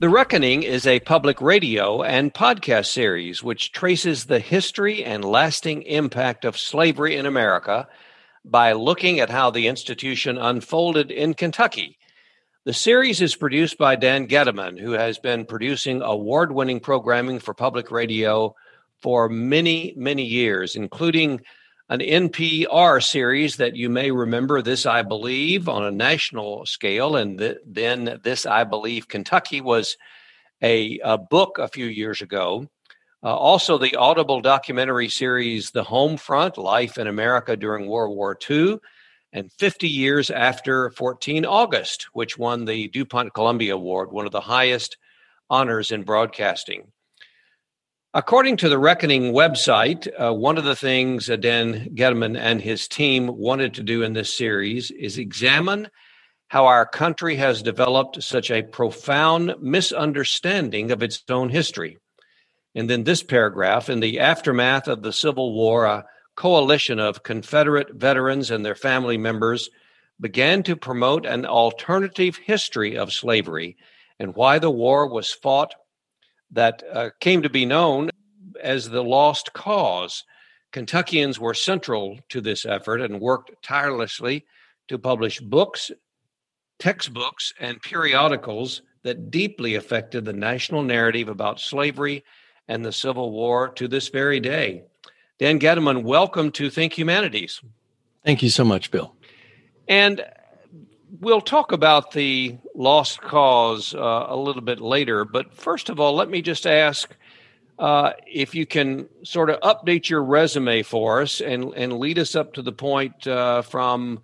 The Reckoning is a public radio and podcast series which traces the history and lasting impact of slavery in America by looking at how the institution unfolded in Kentucky. The series is produced by Dan Gediman, who has been producing award winning programming for public radio for many, many years, including an NPR series that you may remember, This I Believe, on a national scale. And th- then This I Believe Kentucky was a, a book a few years ago. Uh, also, the Audible documentary series, The Home Front Life in America During World War II, and 50 Years After 14 August, which won the DuPont Columbia Award, one of the highest honors in broadcasting. According to the Reckoning website, uh, one of the things Dan Gediman and his team wanted to do in this series is examine how our country has developed such a profound misunderstanding of its own history. And then this paragraph in the aftermath of the Civil War, a coalition of Confederate veterans and their family members began to promote an alternative history of slavery and why the war was fought that uh, came to be known as the Lost Cause. Kentuckians were central to this effort and worked tirelessly to publish books, textbooks, and periodicals that deeply affected the national narrative about slavery and the Civil War to this very day. Dan Gediman, welcome to Think Humanities. Thank you so much, Bill. And we'll talk about the lost cause uh, a little bit later. But first of all, let me just ask uh, if you can sort of update your resume for us and, and lead us up to the point uh, from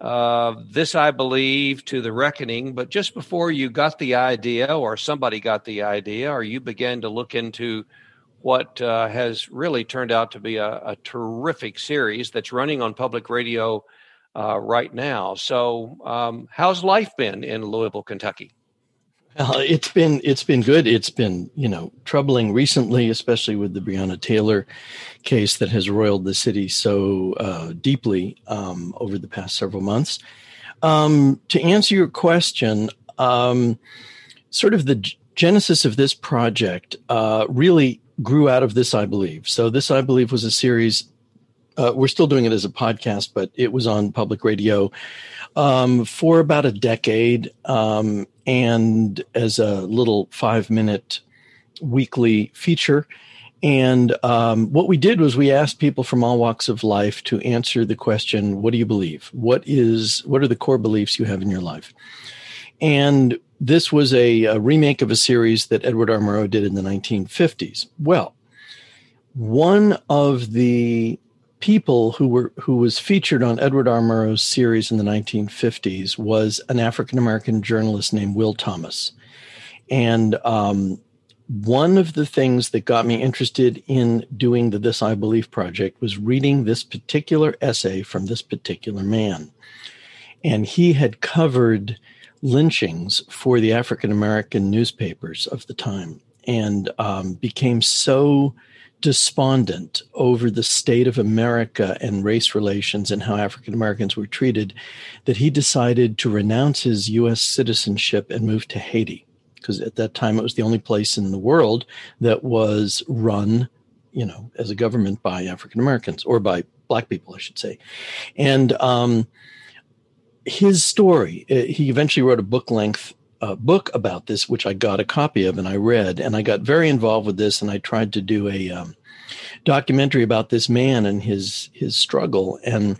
uh, this, I believe, to the reckoning. But just before you got the idea, or somebody got the idea, or you began to look into what uh, has really turned out to be a, a terrific series that's running on public radio uh, right now. So, um, how's life been in Louisville, Kentucky? Well, it's been it's been good. It's been you know troubling recently, especially with the Breonna Taylor case that has roiled the city so uh, deeply um, over the past several months. Um, to answer your question, um, sort of the genesis of this project uh, really grew out of this, I believe. So this, I believe, was a series uh, we're still doing it as a podcast, but it was on public radio um, for about a decade um, and as a little five minute weekly feature. And um, what we did was we asked people from all walks of life to answer the question, "What do you believe? What is what are the core beliefs you have in your life?" And this was a, a remake of a series that Edward R. Murrow did in the 1950s. Well, one of the people who were who was featured on Edward R. Murrow's series in the 1950s was an African American journalist named Will Thomas, and um, one of the things that got me interested in doing the This I Believe project was reading this particular essay from this particular man, and he had covered lynchings for the African American newspapers of the time, and um, became so despondent over the state of America and race relations and how African Americans were treated that he decided to renounce his U.S. citizenship and move to Haiti. Because at that time, it was the only place in the world that was run, you know, as a government by African Americans or by Black people, I should say. And um, his story, uh, he eventually wrote a book length a book about this, which I got a copy of and I read, and I got very involved with this, and I tried to do a um, documentary about this man and his his struggle, and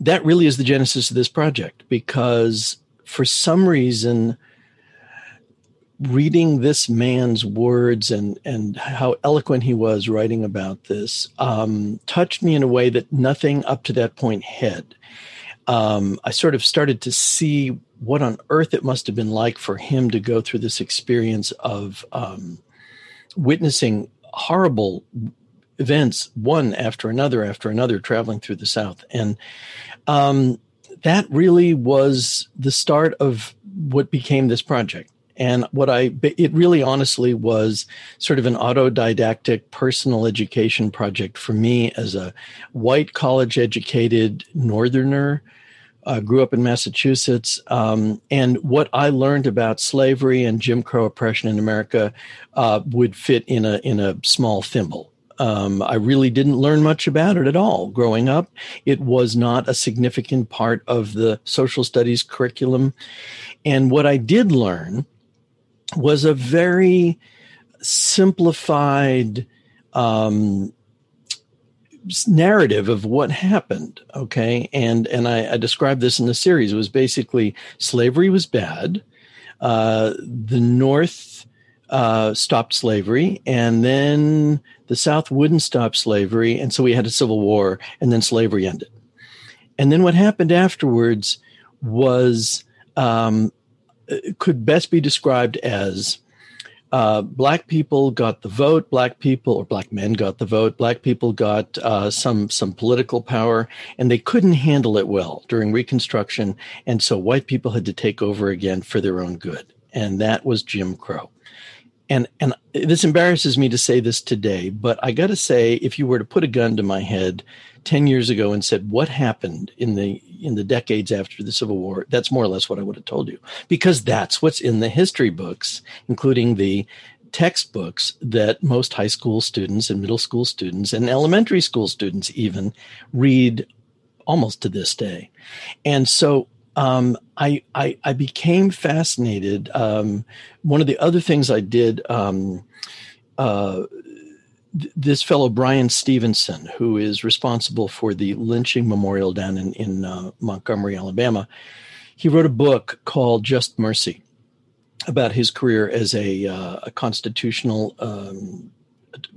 that really is the genesis of this project because for some reason reading this man's words and and how eloquent he was writing about this um, touched me in a way that nothing up to that point had. Um, I sort of started to see what on earth it must have been like for him to go through this experience of um, witnessing horrible events, one after another after another, traveling through the South. And um, that really was the start of what became this project. And what I, it really honestly was sort of an autodidactic personal education project for me as a white college educated northerner. Uh, grew up in Massachusetts, um, and what I learned about slavery and Jim Crow oppression in America uh, would fit in a in a small thimble. Um, I really didn't learn much about it at all growing up. It was not a significant part of the social studies curriculum. And what I did learn was a very simplified um, narrative of what happened. Okay, and and I, I described this in the series. It was basically slavery was bad. Uh, the North uh, stopped slavery, and then the South wouldn't stop slavery, and so we had a civil war, and then slavery ended. And then what happened afterwards was um, could best be described as uh, black people got the vote. Black people or black men got the vote. Black people got uh, some some political power, and they couldn't handle it well during Reconstruction, and so white people had to take over again for their own good, and that was Jim Crow. And and this embarrasses me to say this today, but I got to say, if you were to put a gun to my head 10 years ago and said what happened in the in the decades after the civil war? That's more or less what i would have told you. Because that's what's in the history books including the textbooks that most high school students and middle school students and elementary school students even read almost to this day. And so um, I, I, I became fascinated. Um, one of the other things I did um, uh, this fellow Bryan Stevenson, who is responsible for the lynching memorial down in in uh, Montgomery, Alabama, he wrote a book called Just Mercy about his career as a, uh, a constitutional um,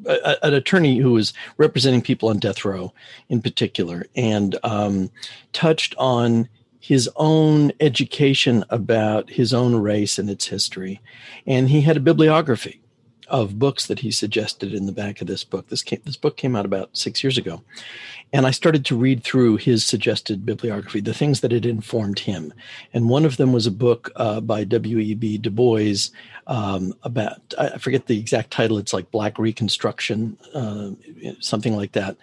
an attorney who was representing people on death row in particular, and um, touched on his own education about his own race and its history, and he had a bibliography of books that he suggested in the back of this book. This came, this book came out about six years ago, and I started to read through his suggested bibliography, the things that had informed him. And one of them was a book uh, by W. E. B. Du Bois um, about I forget the exact title. It's like Black Reconstruction, uh, something like that,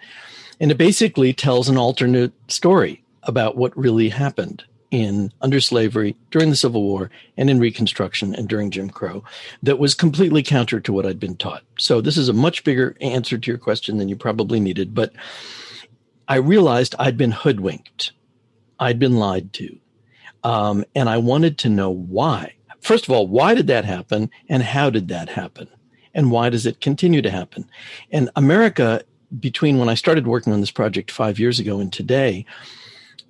and it basically tells an alternate story about what really happened in under slavery during the Civil War and in Reconstruction and during Jim Crow that was completely counter to what I'd been taught. So this is a much bigger answer to your question than you probably needed, but I realized I'd been hoodwinked. I'd been lied to. Um, and I wanted to know why. First of all, why did that happen and how did that happen? And why does it continue to happen? And America, between when I started working on this project five years ago and today,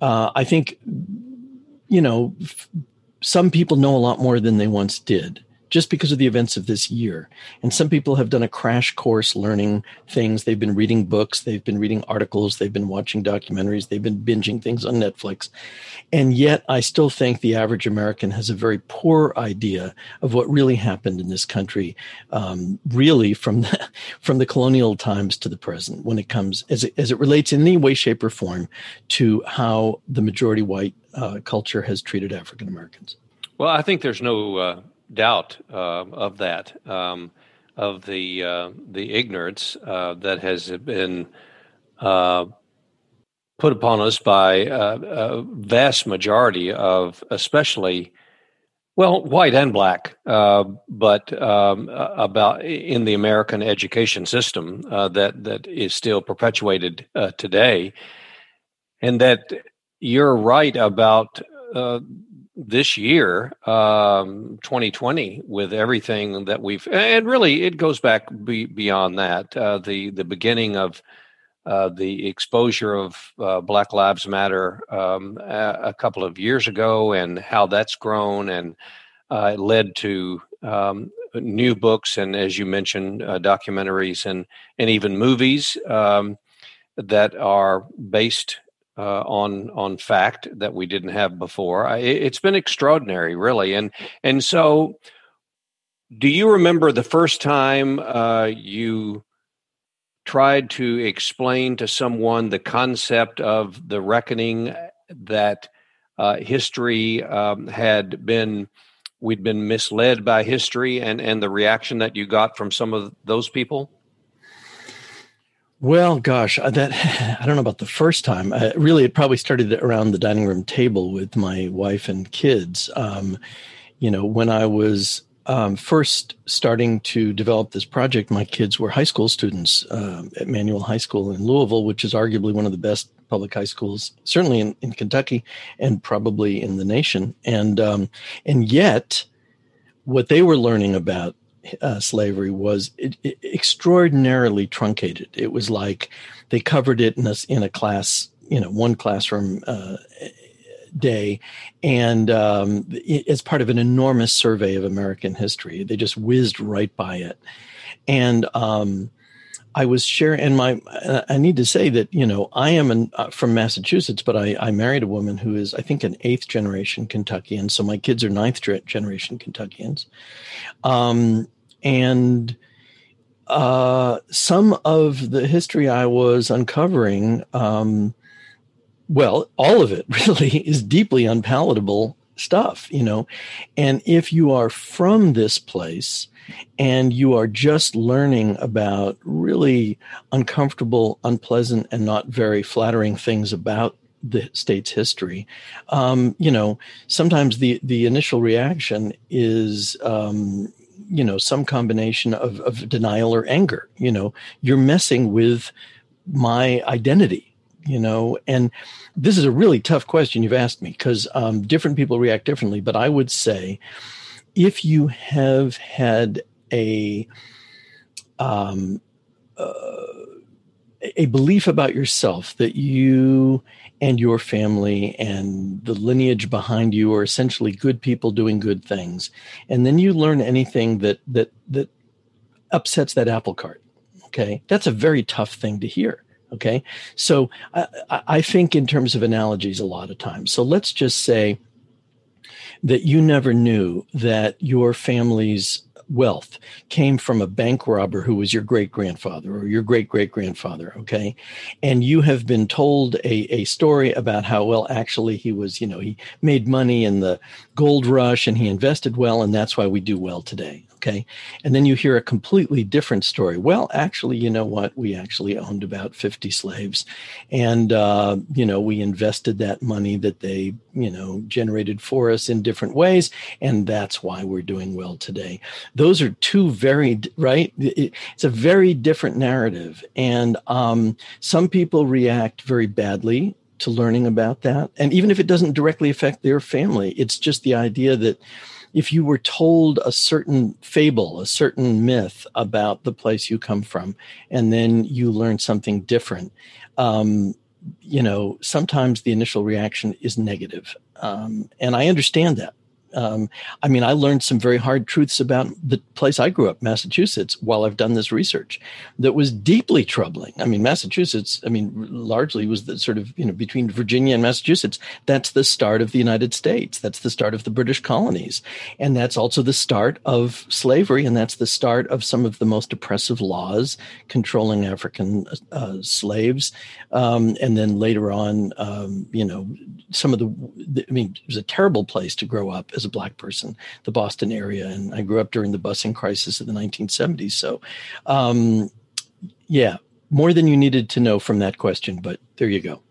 uh, I think you know, some people know a lot more than they once did just because of the events of this year. And some people have done a crash course learning things. They've been reading books, they've been reading articles, they've been watching documentaries, they've been binging things on Netflix. And yet, I still think the average American has a very poor idea of what really happened in this country, um, really from the, from the colonial times to the present, when it comes as it, as it relates in any way, shape, or form to how the majority white uh, culture has treated African Americans. Well, I think there's no uh, doubt uh, of that, um, of the uh, the ignorance uh, that has been uh, put upon us by uh, a vast majority of, especially, well, white and black, uh, but um, about in the American education system that that is still perpetuated today, and that you're right about this year, um, 2020, with everything that we've, and really it goes back be, beyond that. Uh, the the beginning of uh, the exposure of uh, Black Lives Matter um, a, a, couple of years ago, and how that's grown, and uh, it led to um, new books, and as you mentioned, uh, documentaries, and and even movies um, that are based uh, on on fact that we didn't have before. I, it's been extraordinary, really, and and so. Do you remember the first time uh, you tried to explain to someone the concept of the reckoning that uh, history um, had been we'd been misled by history and and the reaction that you got from some of those people well gosh uh, that i don't know about the first time uh, really it probably started around the dining room table with my wife and kids um, you know when i was um, first starting to develop this project, my kids were high school students uh, at Manual High School in Louisville, which is arguably one of the best public high schools, certainly in, in Kentucky and probably in the nation. And um, and yet, what they were learning about uh, slavery was it, it extraordinarily truncated. It was like they covered it in a, in a class, you know, one classroom uh, day, and um, as part of an enormous survey of American history. They just whizzed right by it, and um, I was sharing. And my, I need to say that you know I am an, uh, from Massachusetts, but I, I married a woman who is I think an eighth generation Kentuckian. So my kids are ninth generation Kentuckians, um, and uh, some of the history I was uncovering um, well, all of it really is deeply unpalatable stuff, you know. And if you are from this place and you are just learning about really uncomfortable, unpleasant, and not very flattering things about the state's history, um, you know, sometimes the the initial reaction is. Um, you know some combination of, of denial or anger you know you're messing with my identity you know and this is a really tough question you've asked me because um, different people react differently. But I would say if you have had a um, uh, a belief about yourself that you and your family and the lineage behind you are essentially good people doing good things, and then you learn anything that that that upsets that apple cart. Okay, that's a very tough thing to hear. Okay. So I, I think in terms of analogies a lot of times. So let's just say that you never knew that your family's wealth came from a bank robber who was your great grandfather or your great great grandfather okay and you have been told a, a story about how well actually he was you know he made money in the gold rush and he invested well and that's why we do well today Okay. And then you hear a completely different story. Well, actually, you know what? We actually owned about 50 slaves. And, uh, you know, we invested that money that they, you know, generated for us in different ways. And that's why we're doing well today. Those are two very, right? It's a very different narrative. And um, some people react very badly to learning about that. And even if it doesn't directly affect their family, it's just the idea that, if you were told a certain fable, a certain myth about the place you come from, and then you learn something different, um, you know, sometimes the initial reaction is negative. Um, and I understand that. Um, I mean, I learned some very hard truths about the place I grew up, Massachusetts, while I've done this research that was deeply troubling. I mean, Massachusetts, I mean, largely was the sort of, you know, between Virginia and Massachusetts, that's the start of the United States. That's the start of the British colonies. And that's also the start of slavery. And that's the start of some of the most oppressive laws controlling African uh, slaves. Um, and then later on, um, you know, some of the, I mean, it was a terrible place to grow up as a black person, the Boston area, and I grew up during the busing crisis of the 1970s. So, um, yeah, more than you needed to know from that question, but there you go.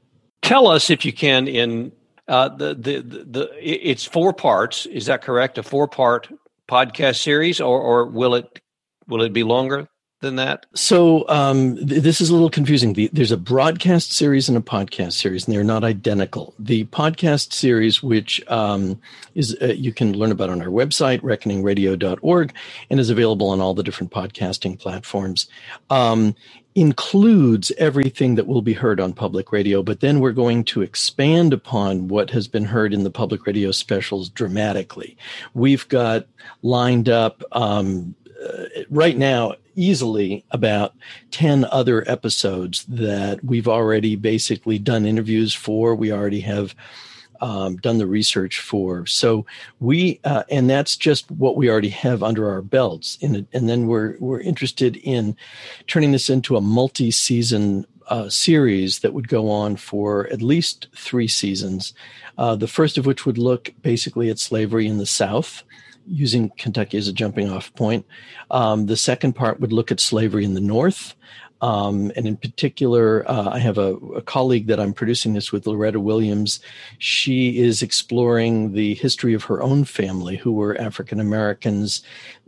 Tell us if you can in uh, the, the the the it's four parts. Is that correct? A four part podcast series, or or will it will it be longer? Than that? So um, th- this is a little confusing. The, there's a broadcast series and a podcast series, and they're not identical. The podcast series, which um, is uh, you can learn about on our website, reckoningradio.org, and is available on all the different podcasting platforms. Um, includes everything that will be heard on public radio, but then we're going to expand upon what has been heard in the public radio specials dramatically. We've got lined up um, uh, right now easily about 10 other episodes that we've already basically done interviews for. We already have um, done the research for. So we, uh, and that's just what we already have under our belts. In and then we're we're interested in turning this into a multi-season uh, series that would go on for at least three seasons. Uh, the first of which would look basically at slavery in the South using Kentucky as a jumping off point. Um, the second part would look at slavery in the North. Um, and in particular, uh, I have a, a, colleague that I'm producing this with, Loretta Williams. She is exploring the history of her own family, who were African Americans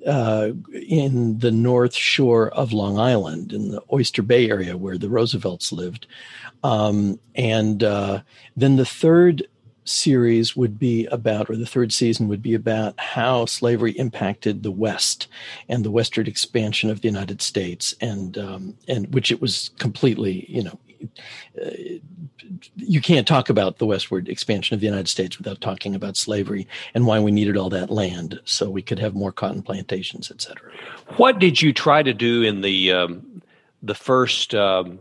uh, in the North Shore of Long Island, in the Oyster Bay area where the Roosevelts lived. Um, and uh, then the third series would be about, or the third season would be about how slavery impacted the West and the westward expansion of the United States, and um, and which it was completely, you know. Uh, you can't talk about the westward expansion of the United States without talking about slavery and why we needed all that land so we could have more cotton plantations, et cetera. What did you try to do in the um, the first um,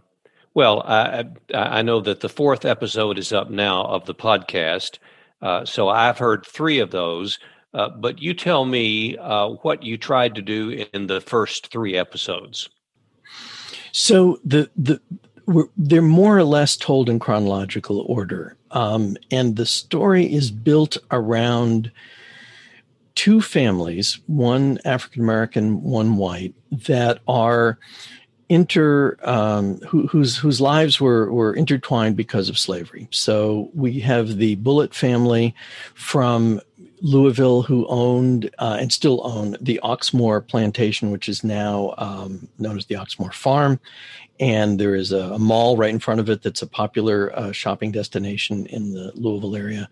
well, I, I know that the fourth episode is up now of the podcast. Uh, so I've heard three of those. Uh, but you tell me uh, what you tried to do in the first three episodes. So the the they're more or less told in chronological order, um, and the story is built around two families, one African American, one white, that are inter um, who, whose whose lives were were intertwined because of slavery. So we have the Bullitt family from Louisville who owned uh, and still own the Oxmoor plantation, which is now um, known as the Oxmoor Farm, and there is a, a, mall right in front of it that's a popular uh, shopping destination in the Louisville area.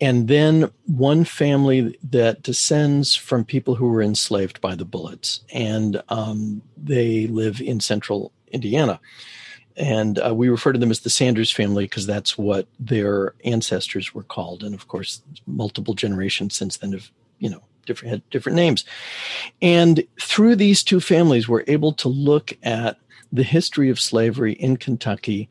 And then one family that descends from people who were enslaved by the Bullitts, and um, they live in central Indiana. And uh, we refer to them as the Sanders family because that's what their ancestors were called. And of course, multiple generations since then have, you know, different had different names. And through these two families, we're able to look at the history of slavery in Kentucky,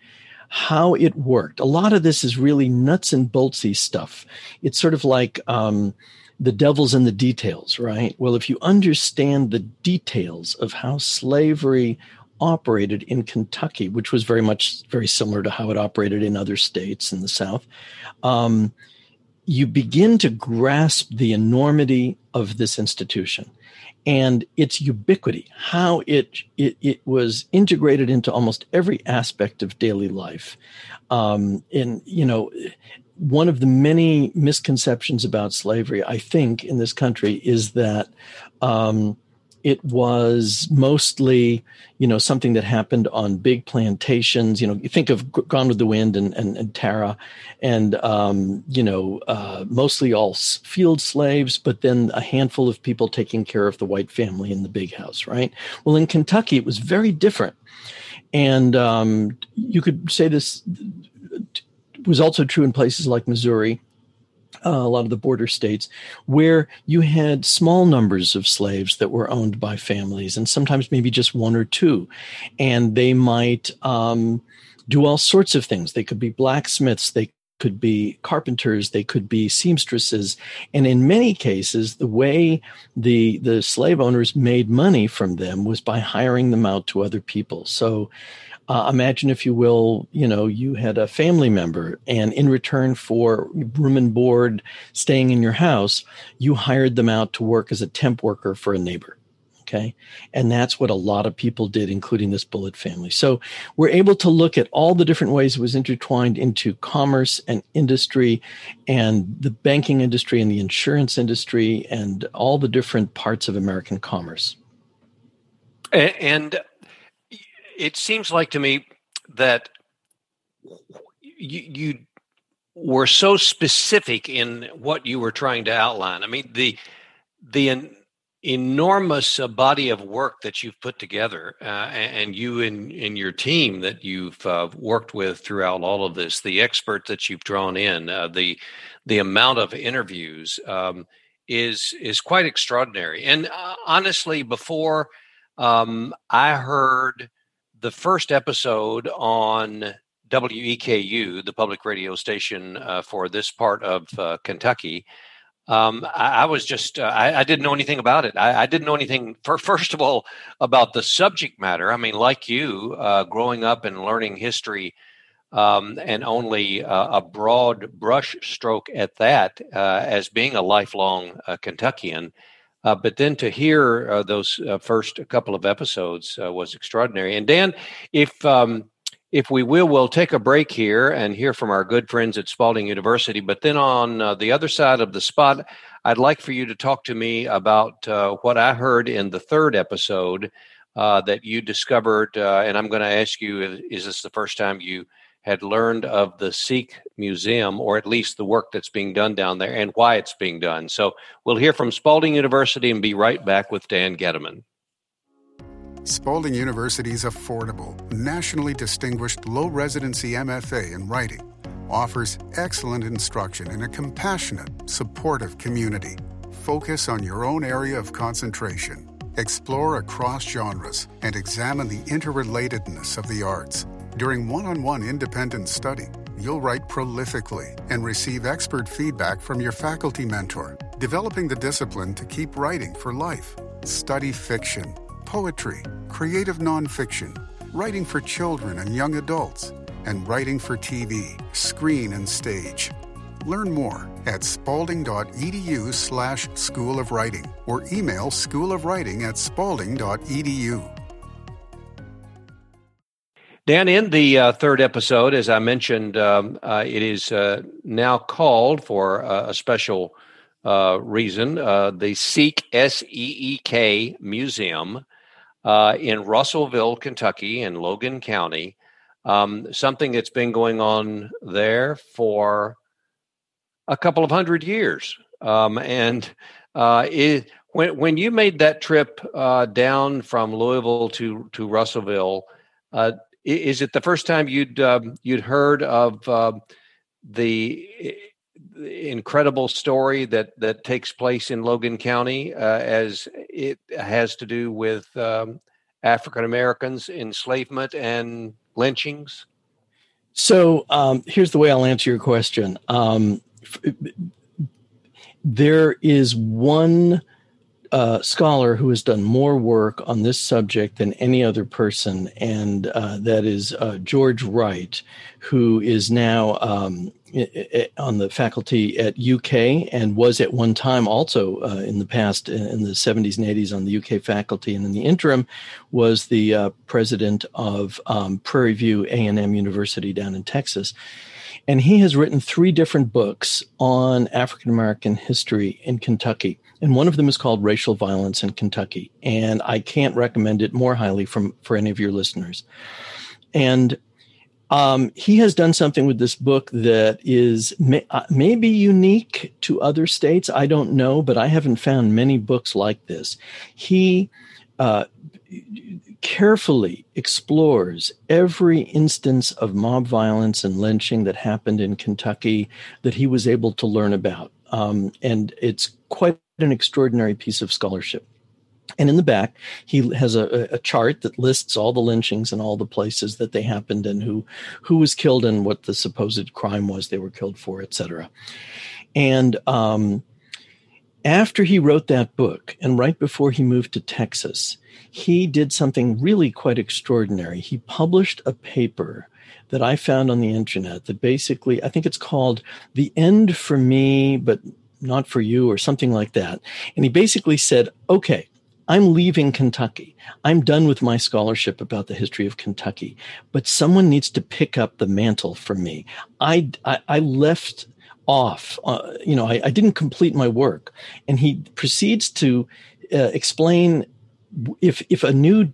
how it worked. A lot of this is really nuts and boltsy stuff. It's sort of like um, the devil's in the details, right? Well, if you understand the details of how slavery operated in Kentucky, which was very much very similar to how it operated in other states in the South, um, you begin to grasp the enormity of this institution and its ubiquity, how it, it, it was integrated into almost every aspect of daily life. Um, and, you know, one of the many misconceptions about slavery, I think, in this country is that um, it was mostly, you know, something that happened on big plantations. You know, you think of Gone with the Wind and and, and Tara, and um, you know, uh, mostly all field slaves, but then a handful of people taking care of the white family in the big house, right? Well, in Kentucky, it was very different, and um, you could say this was also true in places like Missouri uh, a lot of the border states, where you had small numbers of slaves that were owned by families, and sometimes maybe just one or two, and they might um, do all sorts of things. They could be blacksmiths, they could be carpenters, they could be seamstresses, and in many cases, the way the the slave owners made money from them was by hiring them out to other people. So uh, imagine, if you will, you know, you had a family member, and in return for room and board staying in your house, you hired them out to work as a temp worker for a neighbor. Okay. And that's what a lot of people did, including this Bullitt family. So we're able to look at all the different ways it was intertwined into commerce and industry and the banking industry and the insurance industry and all the different parts of American commerce. And it seems like to me that you, you were so specific in what you were trying to outline. I mean, the the en- enormous uh, body of work that you've put together, uh, and you and in your team that you've uh, worked with throughout all of this, the experts that you've drawn in, uh, the the amount of interviews um, is is quite extraordinary. And uh, honestly, before um, I heard the first episode on WEKU, the public radio station uh, for this part of uh, Kentucky. Um, I, I, was just, uh, I, I, didn't know anything about it. I, I, didn't know anything, for, first of all, about the subject matter. I mean, like you, uh, growing up and learning history um, and only uh, a broad brush stroke at that uh, as being a lifelong Kentuckian. But then to hear those first couple of episodes was extraordinary. And Dan, if um, if we will, we'll take a break here and hear from our good friends at Spalding University. But then on uh, the other side of the spot, I'd like for you to talk to me about uh, what I heard in the third episode uh, that you discovered. Uh, and I'm going to ask you is this the first time you had learned of the Seek Museum, or at least the work that's being done down there and why it's being done? So we'll hear from Spalding University and be right back with Dan Gediman. Spalding University's affordable, nationally distinguished low residency MFA in writing offers excellent instruction in a compassionate, supportive community. Focus on your own area of concentration. Explore across genres and examine the interrelatedness of the arts. During one on one independent study, you'll write prolifically and receive expert feedback from your faculty mentor, developing the discipline to keep writing for life. Study fiction poetry, creative nonfiction, writing for children and young adults, and writing for TV, screen, and stage. Learn more at spalding.edu slash School of Writing or email schoolofwriting at spalding.edu. Dan, in the uh, third episode, as I mentioned, um, uh, it is uh, now called for a special uh, reason uh, the Seek S E E K Museum uh, in Russellville, Kentucky, in Logan County. Um, something that's been going on there for a couple of hundred years. Um, and it, when when you made that trip down from Louisville to to Russellville, uh, is it the first time you'd um, you'd heard of um, the incredible story that that takes place in Logan County uh, as it has to do with um, African Americans, enslavement, and lynchings? So um, here's the way I'll answer your question. Um, there is one uh, scholar who has done more work on this subject than any other person, and uh, that is uh, George Wright, who is now um, on the faculty at UK and was at one time also uh, in the past in the 70s and 80s on the UK faculty, and in the interim was the uh, president of um, Prairie View A&M University down in Texas. And he has written three different books on African American history in Kentucky and one of them is called Racial Violence in Kentucky. And I can't recommend it more highly from for any of your listeners. And um, he has done something with this book that is may, uh, maybe unique to other states. I don't know, but I haven't found many books like this. He uh, carefully explores every instance of mob violence and lynching that happened in Kentucky that he was able to learn about. Um, and it's quite an extraordinary piece of scholarship. And in the back, he has a, a, chart that lists all the lynchings and all the places that they happened and who who was killed and what the supposed crime was they were killed for, etc. And um, after he wrote that book, and right before he moved to Texas, he did something really quite extraordinary. He published a paper that I found on the internet that basically, I think it's called "The End for Me," but not for you or something like that. And he basically said, okay, I'm leaving Kentucky. I'm done with my scholarship about the history of Kentucky, but someone needs to pick up the mantle for me. I, I, I left off, uh, you know, I, I, didn't complete my work. And he proceeds to uh, explain if, if a new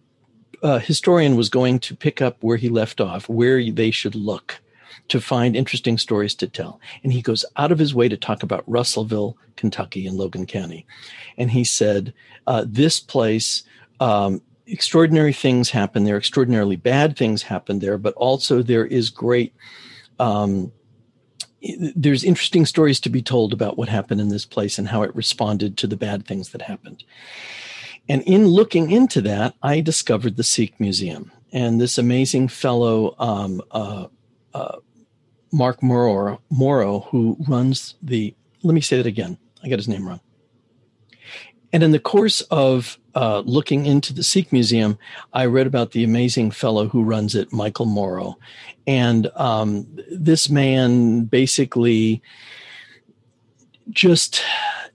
uh, historian was going to pick up where he left off, where they should look to find interesting stories to tell. And he goes out of his way to talk about Russellville, Kentucky, and Logan County. And he said, uh, This place, um, extraordinary things happen there, extraordinarily bad things happen there, but also there is great. Um, there's interesting stories to be told about what happened in this place and how it responded to the bad things that happened. And in looking into that, I discovered the Seek Museum. And this amazing fellow, um, uh, uh, Mark Morrow, Morrow, who runs the. Let me say that again. I got his name wrong. And in the course of uh, looking into the Seek Museum, I read about the amazing fellow who runs it, Michael Morrow. And um, this man basically just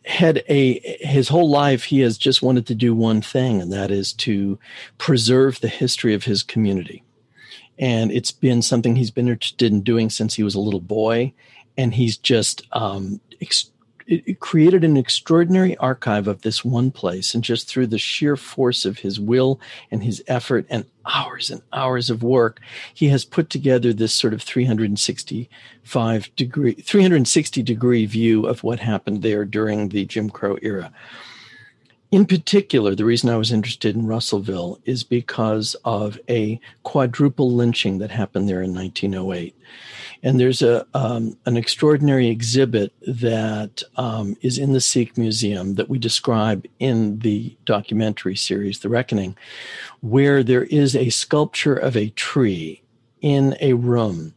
had a his whole life he has just wanted to do one thing and that is to preserve the history of his community and it's been something he's been interested in doing since he was a little boy and he's just um, it created an extraordinary archive of this one place. And just through the sheer force of his will and his effort and hours and hours of work he has put together this sort of 365 degree 360 degree view of what happened there during the jim crow era in particular, the reason I was interested in Russellville is because of a quadruple lynching that happened there in 1908. And there's a um, an extraordinary exhibit that um, is in the Seek Museum that we describe in the documentary series, The Reckoning, where there is a sculpture of a tree in a room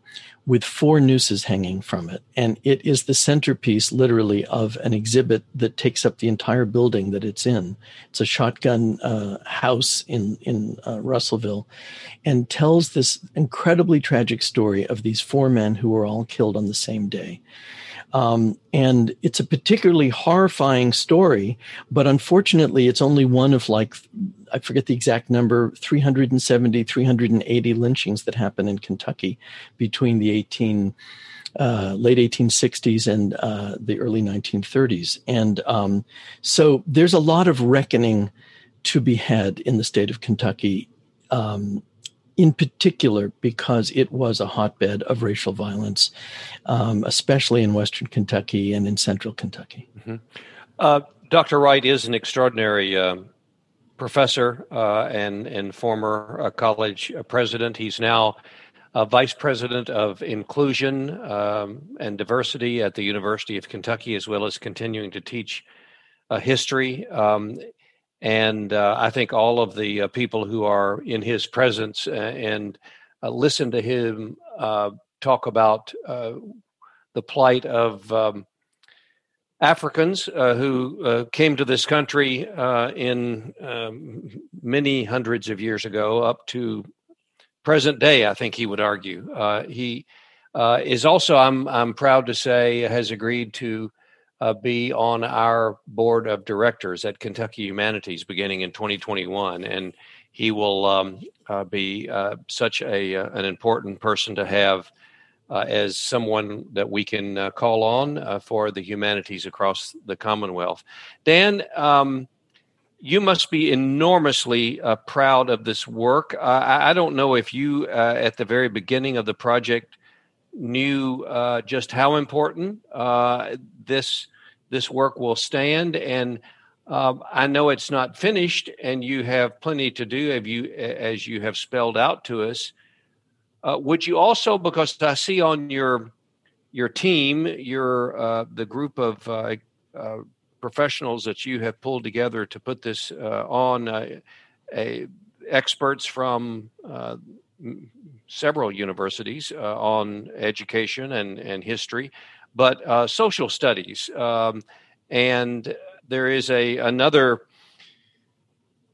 with four nooses hanging from it. And it is the centerpiece, literally, of an exhibit that takes up the entire building that it's in. It's a shotgun uh, house in, in uh, Russellville and tells this incredibly tragic story of these four men who were all killed on the same day. Um, and it's a particularly horrifying story, but unfortunately, it's only one of like, I forget the exact number, 370, 380 lynchings that happened in Kentucky between the 18, uh, late 1860s and uh, the early 1930s. And um, so there's a lot of reckoning to be had in the state of Kentucky um, in particular because it was a hotbed of racial violence, um, especially in Western Kentucky and in Central Kentucky. Mm-hmm. Uh, Dr. Wright is an extraordinary uh, professor uh, and and former uh, college president. He's now vice president of inclusion um, and diversity at the University of Kentucky, as well as continuing to teach uh, history. Um, and uh, I think all of the uh, people who are in his presence uh, and uh, listen to him uh, talk about uh, the plight of um, Africans who came to this country in um, many hundreds of years ago, up to present day. I think he would argue he is also. I'm I'm proud to say has agreed to uh, be on our board of directors at Kentucky Humanities beginning in 2021, and he will um, uh, be uh, such a uh, an important person to have uh, as someone that we can uh, call on for the humanities across the Commonwealth. Dan. Um, you must be enormously proud of this work. I, I, don't know if you, at the very beginning of the project, knew just how important this this work will stand. And um, I know it's not finished, and you have plenty to do. Have you, as you have spelled out to us? Uh, would you also, because I see on your your team, your uh, the group of uh, professionals that you have pulled together to put this on, a, experts from several universities uh, on education and, and history, but uh, social studies. Um, and there is a another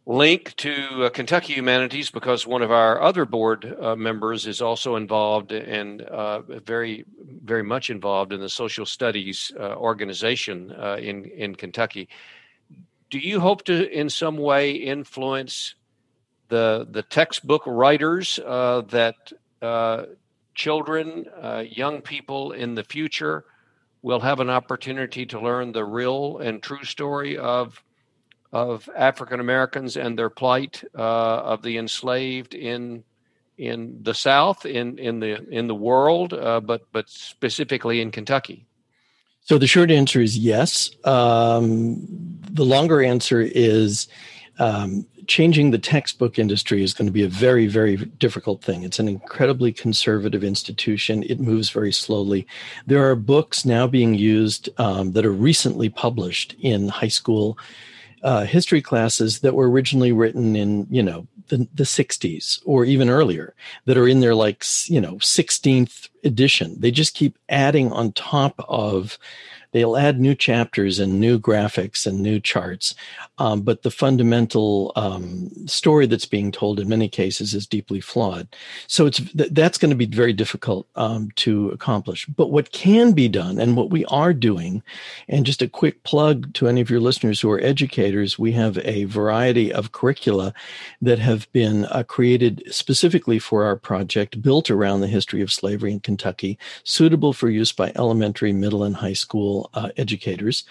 link to uh, Kentucky Humanities because one of our other board uh, members is also involved and uh, very, very much involved in the social studies uh, organization uh, in in Kentucky. Do you hope to, in some way, influence the the textbook writers uh, that children, uh, young people in the future will have an opportunity to learn the real and true story of of African Americans and their plight uh, of the enslaved in in the South, in in the in the world, uh, but but specifically in Kentucky. So the short answer is yes. Um, the longer answer is um, changing the textbook industry is going to be a very, very difficult thing. It's an incredibly conservative institution. It moves very slowly. There are books now being used um, that are recently published in high school uh, history classes that were originally written in, you know, the, the 60s or even earlier that are in their like, you know, 16th edition. They just keep adding on top of they'll add new chapters and new graphics and new charts. Um, but the fundamental um, story that's being told in many cases is deeply flawed. So it's that's going to be very difficult um, to accomplish. But what can be done and what we are doing and just a quick plug to any of your listeners who are educators we have a variety of curricula that have been uh, created specifically for our project built around the history of slavery in kentucky suitable for use by elementary middle and high school uh, educators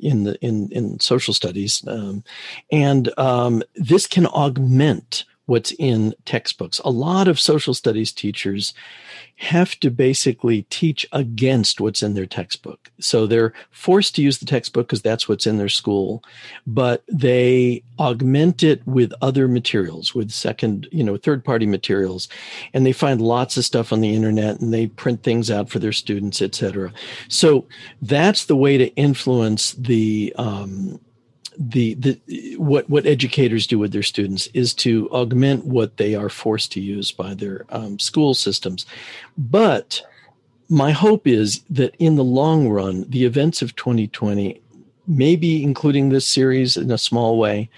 in the in in social studies, um, and um, this can augment what's in textbooks. A lot of social studies teachers have to basically teach against what's in their textbook. So they're forced to use the textbook because that's what's in their school, but they augment it with other materials, with second, you know, third party materials. And they find lots of stuff on the internet and they print things out for their students, etc. So that's the way to influence the, um, the the what what educators do with their students is to augment what they are forced to use by their um, school systems. But my hope is that in the long run the events of 2020 maybe including this series in a small way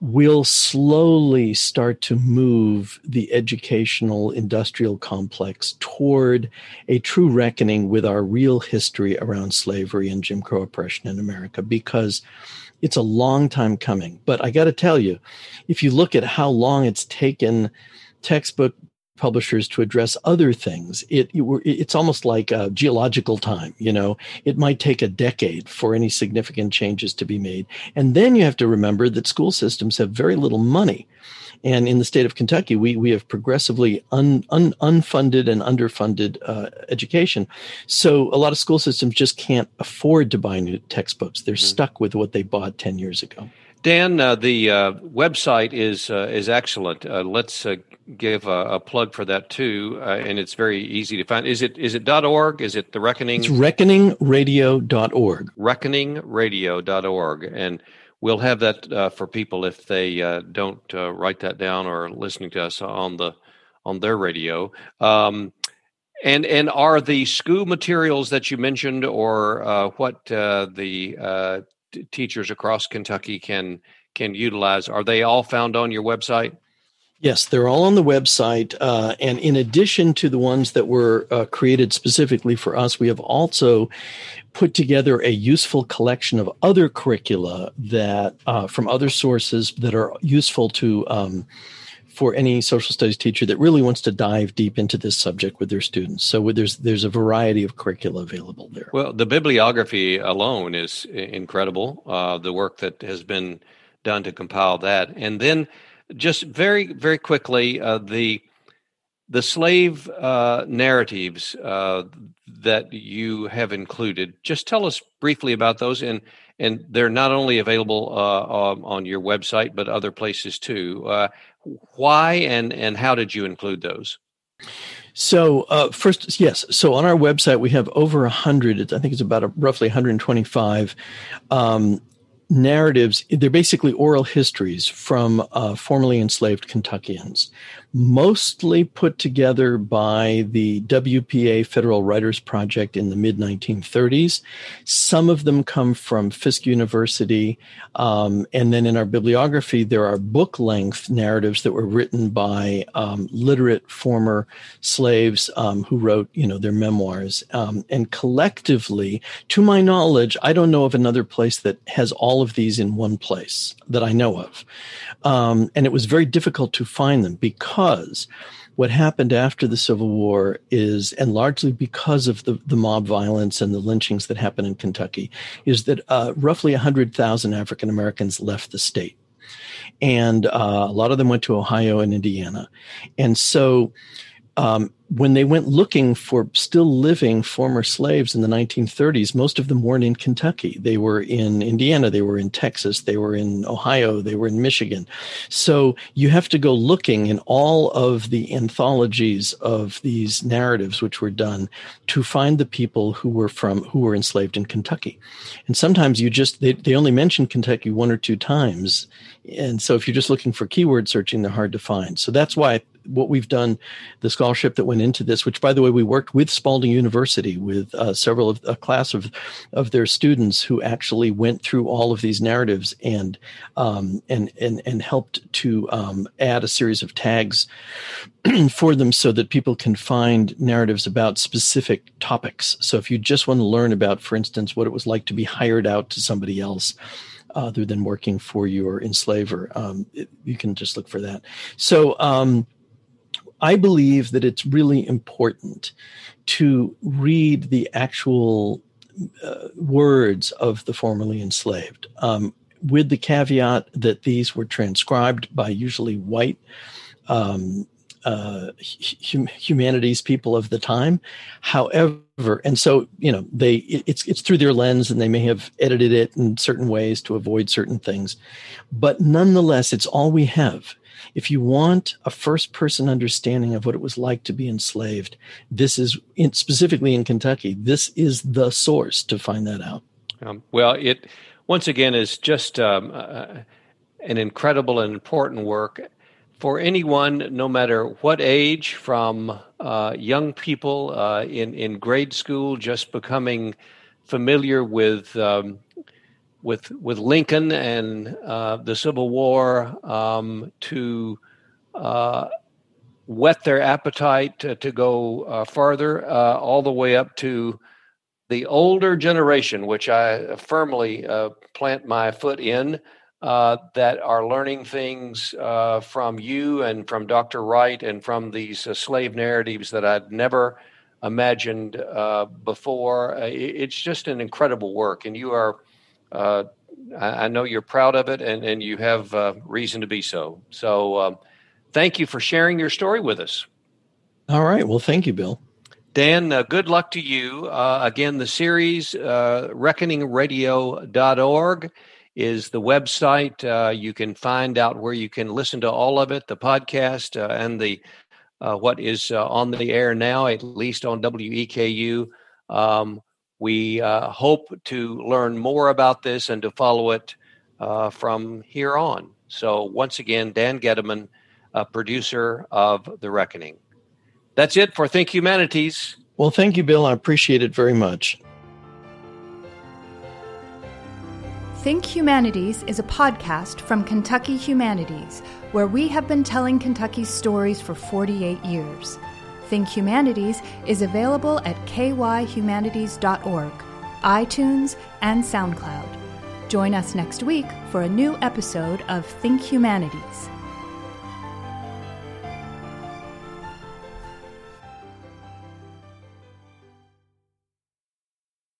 will slowly start to move the educational industrial complex toward a true reckoning with our real history around slavery and Jim Crow oppression in America. Because it's a long time coming. But I got to tell you, if you look at how long it's taken textbook publishers to address other things, it, it's almost like a geological time. You know, it might take a decade for any significant changes to be made. And then you have to remember that school systems have very little money. And in the state of Kentucky, we, we have progressively un, un, unfunded and underfunded uh, education. So a lot of school systems just can't afford to buy new textbooks. They're mm-hmm. stuck with what they bought 10 years ago. Dan, uh, the uh, website is uh, is excellent. Uh, let's uh, give a, a, plug for that too, uh, and it's very easy to find. Is it is it .org? Is it the Reckoning? It's reckoningradio.org. Reckoningradio.org, and we'll have that uh, for people if they uh, don't uh, write that down or listening to us on the on their radio. Um, and and are the SCU materials that you mentioned, or uh, what uh, the uh, t- teachers across Kentucky can can utilize, are they all found on your website? Yes, they're all on the website. Uh, and in addition to the ones that were uh, created specifically for us, we have also put together a useful collection of other curricula that uh, from other sources that are useful to um, for any social studies teacher that really wants to dive deep into this subject with their students. So there's there's a variety of curricula available there. Well, the bibliography alone is incredible. Uh, the work that has been done to compile that, and then just very very quickly uh, the the slave uh, narratives uh, that you have included. Just tell us briefly about those, and and they're not only available uh, um, on your website but other places too. Uh, why and and how did you include those? So uh, first, yes. So on our website, we have over a hundred. I think it's about a, roughly 125 um, narratives. They're basically oral histories from uh, formerly enslaved Kentuckians mostly put together by the WPA Federal Writers Project in the mid 1930s. Some of them come from Fisk University. Um, and then in our bibliography, there are book length narratives that were written by um, literate former slaves um, who wrote, you know, their memoirs. Um, and collectively, to my knowledge, I don't know of another place that has all of these in one place that I know of. Um, and it was very difficult to find them because what happened after the Civil War is, and largely because of the, the mob violence and the lynchings that happened in Kentucky, is that uh, roughly 100,000 African Americans left the state. And uh, a lot of them went to Ohio and Indiana. And so um, when they went looking for still living former slaves in the 1930s, most of them weren't in Kentucky. They were in Indiana, they were in Texas, they were in Ohio, they were in Michigan. So you have to go looking in all of the anthologies of these narratives which were done to find the people who were from who were enslaved in Kentucky. And sometimes you just they, they only mention Kentucky one or two times. And so if you're just looking for keyword searching, they're hard to find. So that's why what we've done, the scholarship that went into this, which by the way, we worked with Spalding University with uh, several of a class of of their students who actually went through all of these narratives and um, and and and helped to um, add a series of tags for them so that people can find narratives about specific topics. So if you just want to learn about, for instance, what it was like to be hired out to somebody else other than working for your enslaver. Um, it, you can just look for that. So um, I believe that it's really important to read the actual uh, words of the formerly enslaved, um, with the caveat that these were transcribed by usually white um, uh, hum- humanities people of the time. However, and so you know they it's it's through their lens, and they may have edited it in certain ways to avoid certain things, but nonetheless, it's all we have. If you want a first person understanding of what it was like to be enslaved, this is in, specifically in Kentucky. This is the source to find that out. Um, well, it once again is just um, uh, an incredible and important work for anyone, no matter what age, from uh, young people uh, in in grade school, just becoming familiar with um, with with Lincoln and uh, the Civil War, um, to uh, whet their appetite to, to go uh, farther, uh, all the way up to the older generation, which I firmly plant my foot in uh, that are learning things uh, from you and from Dr. Wright and from these uh, slave narratives that I'd never imagined uh, before. Uh, it's just an incredible work, and you are. I, I know you're proud of it, and, and you have reason to be so. So, um, thank you for sharing your story with us. All right. Well, thank you, Bill. Dan, uh, good luck to you. Uh, again, the series, uh, reckoningradio.org is the website. Uh, you can find out where you can listen to all of it, the podcast, uh, and the uh, what is uh, on the air now, at least on WEKU. Um, we uh, hope to learn more about this and to follow it uh, from here on. So, once again, Dan Gediman, producer of The Reckoning. That's it for Think Humanities. Well, thank you, Bill. I appreciate it very much. Think Humanities is a podcast from Kentucky Humanities, where we have been telling Kentucky's stories for 48 years. Think Humanities is available at kyhumanities.org, iTunes, and SoundCloud. Join us next week for a new episode of Think Humanities.